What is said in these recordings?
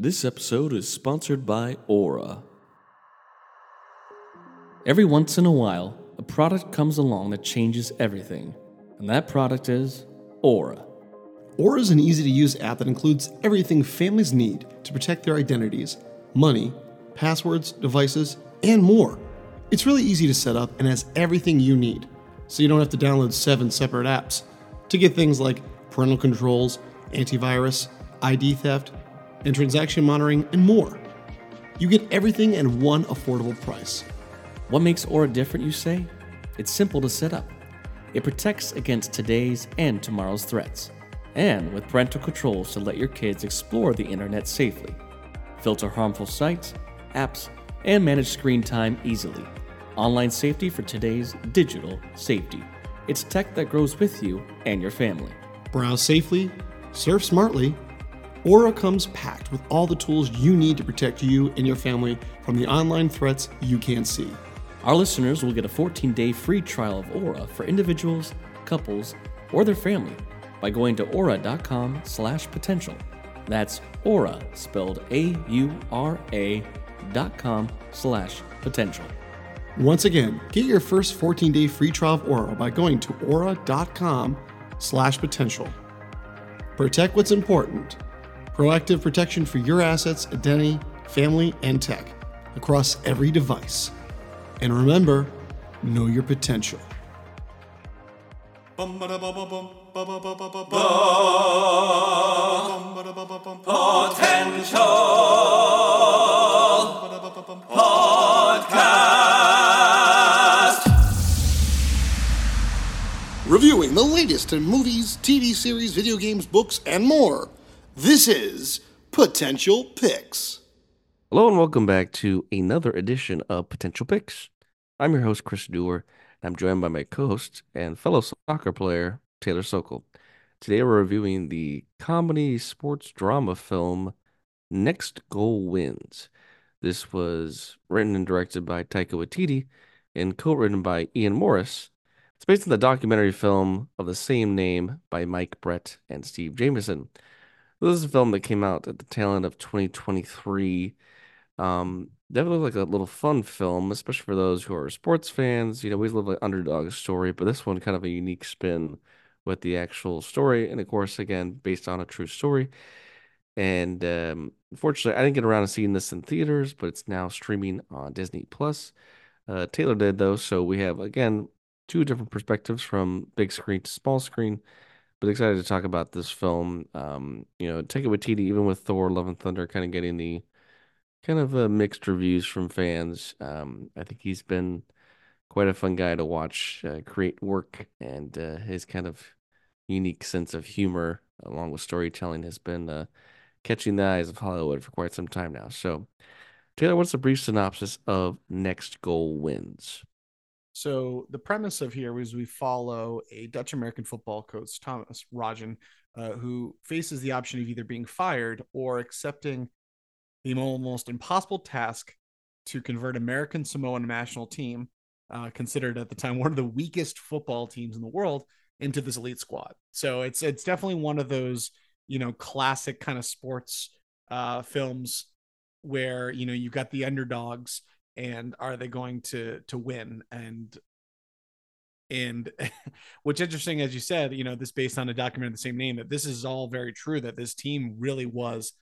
This episode is sponsored by Aura. Every once in a while, a product comes along that changes everything, and that product is Aura. Aura is an easy to use app that includes everything families need to protect their identities, money, passwords, devices, and more. It's really easy to set up and has everything you need, so you don't have to download seven separate apps to get things like parental controls, antivirus, ID theft, and transaction monitoring, and more. You get everything at one affordable price. What makes Aura different, you say? It's simple to set up. It protects against today's and tomorrow's threats, and with parental controls to let your kids explore the internet safely, filter harmful sites, apps, and manage screen time easily. Online safety for today's digital safety. It's tech that grows with you and your family. Browse safely, surf smartly. Aura comes packed with all the tools you need to protect you and your family from the online threats you can't see. Our listeners will get a 14 day free trial of Aura for individuals, couples, or their family by going to aura.com slash potential. That's aura, spelled A U R A dot com slash potential. Once again, get your first 14 day free trial of Aura by going to aura.com slash potential. Protect what's important. Proactive protection for your assets, identity, family, and tech across every device. And remember, know your potential. Potential. Reviewing the latest in movies, TV series, video games, books, and more. This is Potential Picks. Hello and welcome back to another edition of Potential Picks. I'm your host, Chris Dewar, and I'm joined by my co-host and fellow soccer player, Taylor Sokol. Today we're reviewing the comedy sports drama film Next Goal Wins. This was written and directed by Taika Waititi and co-written by Iain Morris. It's based on the documentary film of the same name by Mike Brett and Steve Jamison. This is a film that came out at the tail end of 2023. Um, definitely like a little fun film, especially for those who are sports fans. You know, we love an underdog story, but this one kind of a unique spin with the actual story, and of course, again, based on a true story. And um, unfortunately, I didn't get around to seeing this in theaters, but it's now streaming on Disney Plus. Uh, Taylor did though, so we have again two different perspectives from big screen to small screen. But excited to talk about this film. Um, you know, Taika Waititi, even with Thor: Love and Thunder, kind of getting the kind of uh, mixed reviews from fans. Um, I think he's been quite a fun guy to watch uh, create work, and uh, his kind of unique sense of humor, along with storytelling, has been uh, catching the eyes of Hollywood for quite some time now. So, Taylor, what's a brief synopsis of Next Goal Wins? So the premise of here is we follow a Dutch American football coach, Thomas Rongen, uh, who faces the option of either being fired or accepting the almost impossible task to convert American Samoan national team, uh, considered at the time one of the weakest football teams in the world, into this elite squad. So it's it's definitely one of those you know classic kind of sports uh, films where you know you've got the underdogs and are they going to to win? And and which interesting as you said you know this based on a document of the same name that this is all very true that this team really was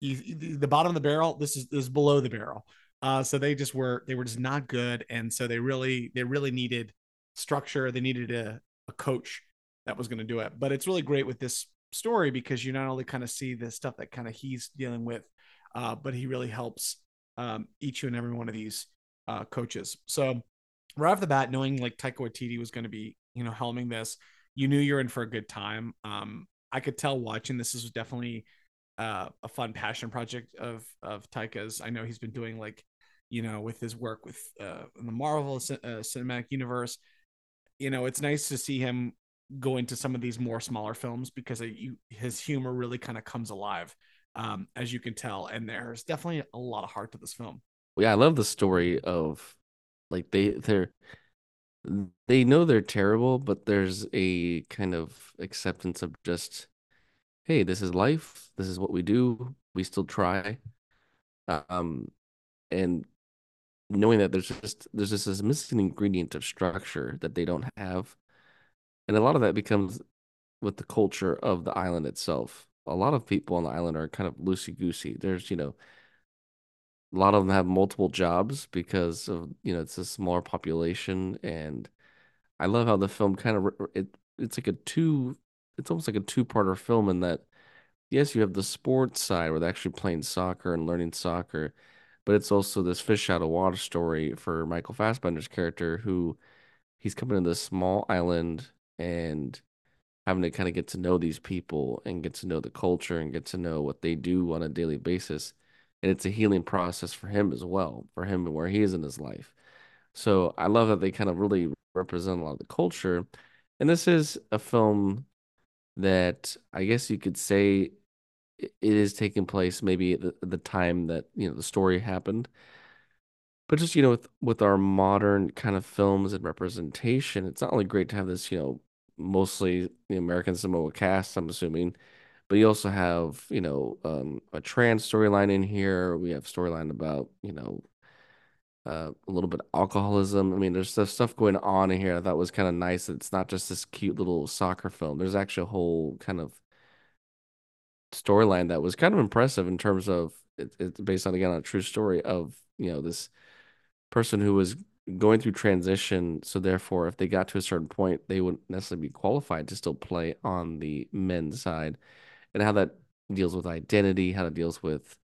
the bottom of the barrel this is this is below the barrel. Uh so they just were they were just not good and so they really they really needed structure they needed a, a coach that was going to do it. But it's really great with this story because you not only kind of see the stuff that kind of he's dealing with uh but he really helps um, each and every one of these uh, coaches. So right off the bat, knowing like Taika Waititi was going to be, you know, helming this, you knew you're in for a good time. Um, I could tell watching this, was definitely uh, a fun passion project of of Taika's. I know he's been doing like, you know, with his work with uh, the Marvel uh, Cinematic Universe. You know, it's nice to see him go into some of these more smaller films because you, his humor really kind of comes alive um, as you can tell. And there's definitely a lot of heart to this film. Yeah, I love the story of like they they're they know they're terrible, but there's a kind of acceptance of just hey, this is life. This is what we do. We still try. Um, and knowing that there's just there's just this missing ingredient of structure that they don't have, and a lot of that becomes with the culture of the island itself. A lot of people on the island are kind of loosey goosey. There's you know a lot of them have multiple jobs because of you know it's a smaller population and I love how the film kind of it it's like a two it's almost like a two-parter film in that yes you have the sports side where they're actually playing soccer and learning soccer but it's also this fish out of water story for Michael Fassbender's character who he's coming to this small island and having to kind of get to know these people and get to know the culture and get to know what they do on a daily basis and it's a healing process for him as well for him and where he is in his life so I love that they kind of really represent a lot of the culture. And this is a film that I guess you could say it is taking place maybe at the, the time that, you know, the story happened. But just, you know, with with our modern kind of films and representation, it's not only great to have this, you know, mostly the American Samoa cast, I'm assuming, but you also have, you know, um, a trans storyline in here. We have storyline about, you know, uh, a little bit alcoholism. I mean, there's stuff going on in here. I thought was kind of nice. It's not just this cute little soccer film. There's actually a whole kind of storyline that was kind of impressive in terms of it, it's based on again on a true story of you know this person who was going through transition. So therefore, if they got to a certain point, they wouldn't necessarily be qualified to still play on the men's side, and how that deals with identity, how it deals with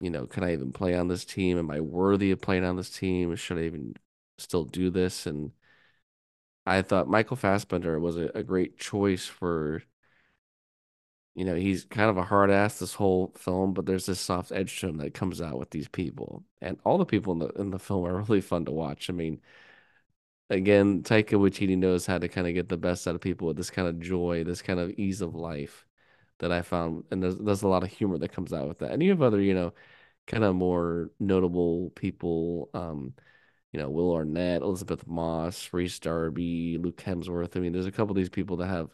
you know, can I even play on this team? Am I worthy of playing on this team? Should I even still do this? And I thought Michael Fassbender was a, a great choice for, you know, he's kind of a hard ass this whole film, but there's this soft edge to him that comes out with these people. And all the people in the in the film are really fun to watch. I mean, again, Taika Waititi knows how to kind of get the best out of people with this kind of joy, this kind of ease of life that I found, and there's there's a lot of humor that comes out with that. And you have other, you know, kind of more notable people, um, you know, Will Arnett, Elisabeth Moss, Rhys Darby, Luke Hemsworth. I mean, there's a couple of these people that have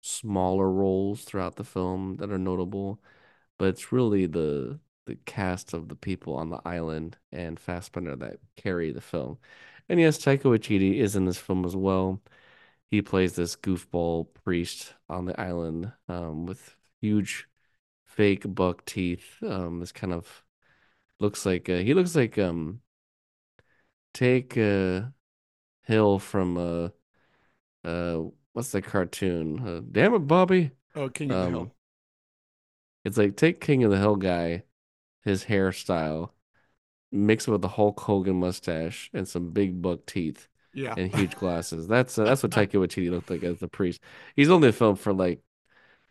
smaller roles throughout the film that are notable, but it's really the the cast of the people on the island and Fassbender that carry the film. And yes, Taika Waititi is in this film as well. He plays this goofball priest on the island um, with huge fake buck teeth. Um, this kind of looks like uh, he looks like um take uh Hill from uh uh what's that cartoon? Uh, damn it, Bobby. Oh, King of the Hill. Um, It's like take King of the Hill guy, his hairstyle, mix it with the Hulk Hogan mustache and some big buck teeth Yeah. and huge glasses. That's uh, that's what Taika Waititi looked like as the priest. He's only filmed for like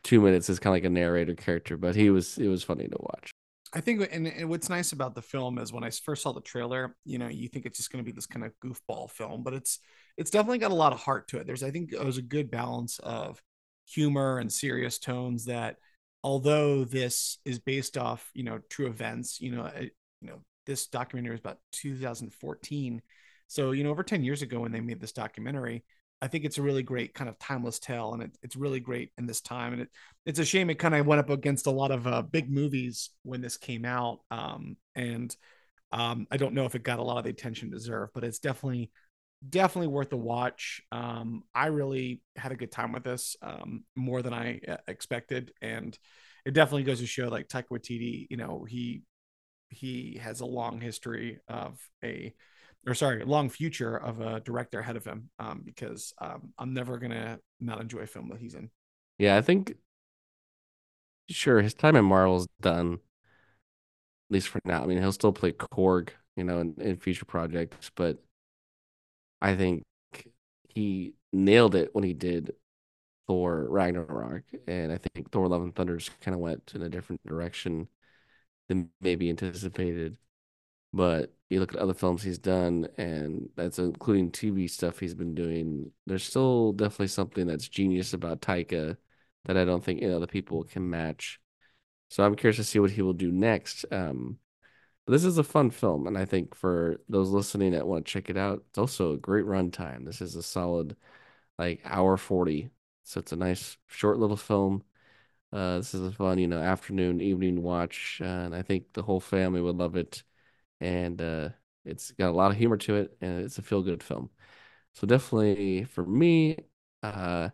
two minutes as kind of like a narrator character, but he was it was funny to watch. I think, and, and what's nice about the film is when I first saw the trailer, you know, you think it's just going to be this kind of goofball film, but it's it's definitely got a lot of heart to it. There's, I think, it was a good balance of humor and serious tones that, although this is based off, you know, true events, you know, it, you know, this documentary was about 2014, so you know, over 10 years ago when they made this documentary, I think it's a really great kind of timeless tale, and it, it's really great in this time. And it, it's a shame it kind of went up against a lot of uh, big movies when this came out, um, and um, I don't know if it got a lot of the attention deserved, but it's definitely definitely worth a watch. Um, I really had a good time with this, um, more than I uh, expected, and it definitely goes to show like Taika Waititi, you know, he he has a long history of a or sorry, long future of a director ahead of him. Um, because um, I'm never gonna not enjoy a film that he's in. Yeah, I think sure his time in Marvel's done, at least for now. I mean, he'll still play Korg, you know, in, in future projects, but I think he nailed it when he did Thor Ragnarok, and I think Thor: Love and Thunder just kind of went in a different direction than maybe anticipated. But you look at other films he's done, and that's including TV stuff he's been doing. There's still definitely something that's genius about Taika that I don't think any other people can match. So I'm curious to see what he will do next. Um, but this is a fun film, and I think for those listening that want to check it out, it's also a great runtime. This is a solid like hour 40. So it's a nice short little film. Uh, this is a fun, you know, afternoon, evening watch, uh, and I think the whole family would love it. And uh, it's got a lot of humor to it, and it's a feel-good film. So definitely for me, uh,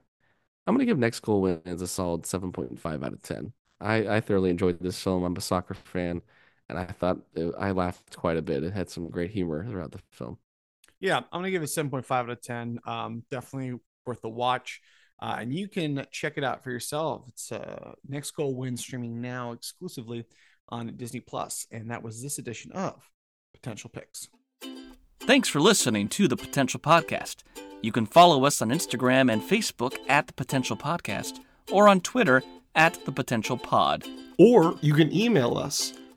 I'm gonna give Next Goal Wins a solid 7.5 out of 10. I, I thoroughly enjoyed this film. I'm a soccer fan, and I thought it, I laughed quite a bit. It had some great humor throughout the film. Yeah, I'm gonna give it 7.5 out of 10. Um, definitely worth the watch. Uh, and you can check it out for yourself. It's uh, Next Goal Win streaming now exclusively on Disney Plus, and that was this edition of Potential Picks. Thanks for listening to the Potential Podcast. You can follow us on Instagram and Facebook at the Potential Podcast, or on Twitter at the Potential Pod. Or you can email us.